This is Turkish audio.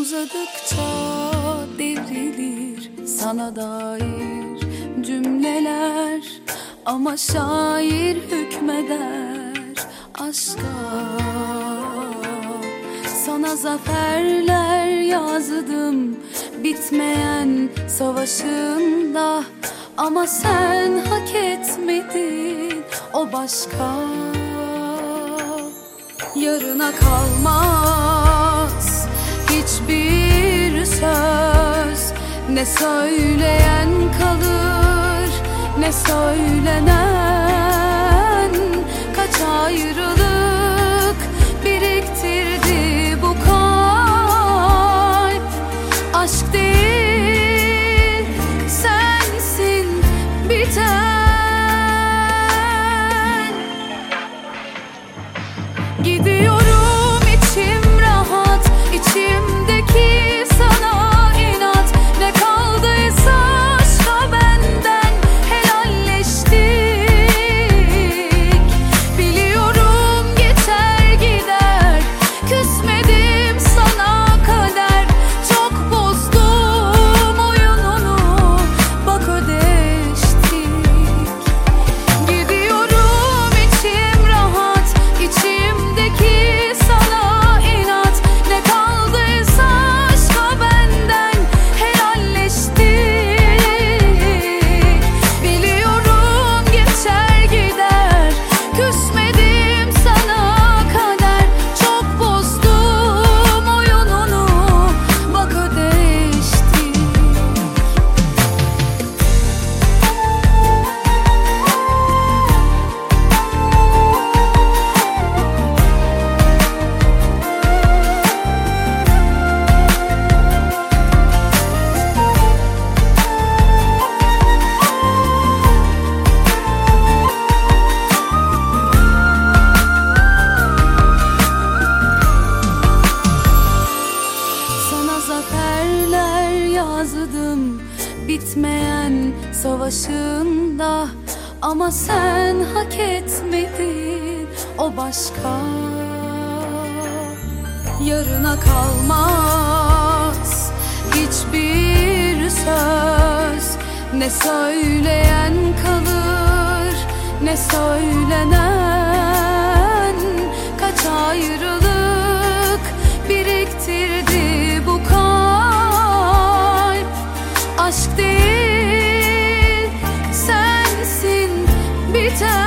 Uzadıkça devrilir sana dair cümleler. Ama şair hükmeder aşka. Sana zaferler yazdım bitmeyen savaşında. Ama sen hak etmedin o başka. Yarına kalmaz hiçbir söz. Ne söyleyen kalır ne söylenen Kaç ayrılık biriktirdi bu kalp. Aşk değil sensin biten. Gidiyorum bitmeyen savaşında. Ama sen hak etmedin o başka. Yarına kalmaz hiçbir söz. Ne söyleyen kalır ne söylenen Kaç ayrılık time